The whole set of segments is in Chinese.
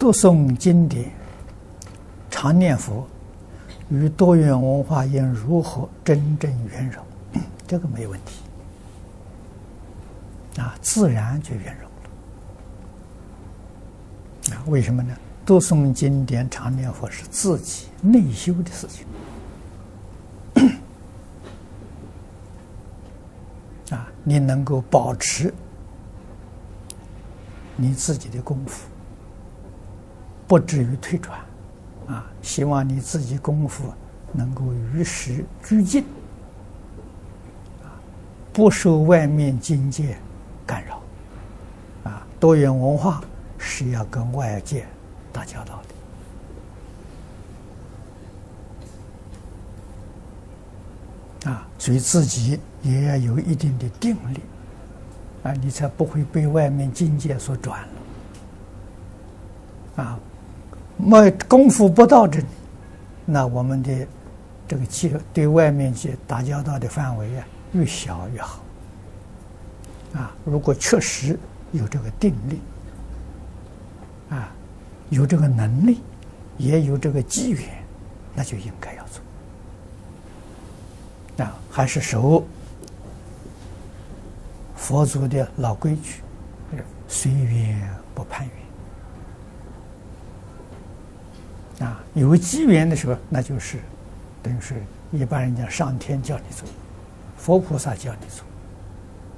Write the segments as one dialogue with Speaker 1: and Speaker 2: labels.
Speaker 1: 读诵经典、常念佛，与多元文化应如何真正圆融？这个没问题，啊，自然就圆融了。啊，为什么呢？读诵经典、常念佛是自己内修的事情。啊，你能够保持你自己的功夫。不至于退转，啊！希望你自己功夫能够与时俱进，啊，不受外面境界干扰，啊！多元文化是要跟外界打交道的，啊，所以自己也要有一定的定力，啊，你才不会被外面境界所转了，啊。没功夫不到这里，那我们的这个气对外面去打交道的范围啊，越小越好。啊，如果确实有这个定力，啊，有这个能力，也有这个机缘，那就应该要做。啊，还是守佛祖的老规矩，随缘不攀缘。啊，有机缘的时候，那就是等于是一般人家上天叫你做，佛菩萨叫你做，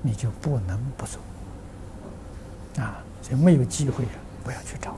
Speaker 1: 你就不能不做。啊，所以没有机会啊，不要去找。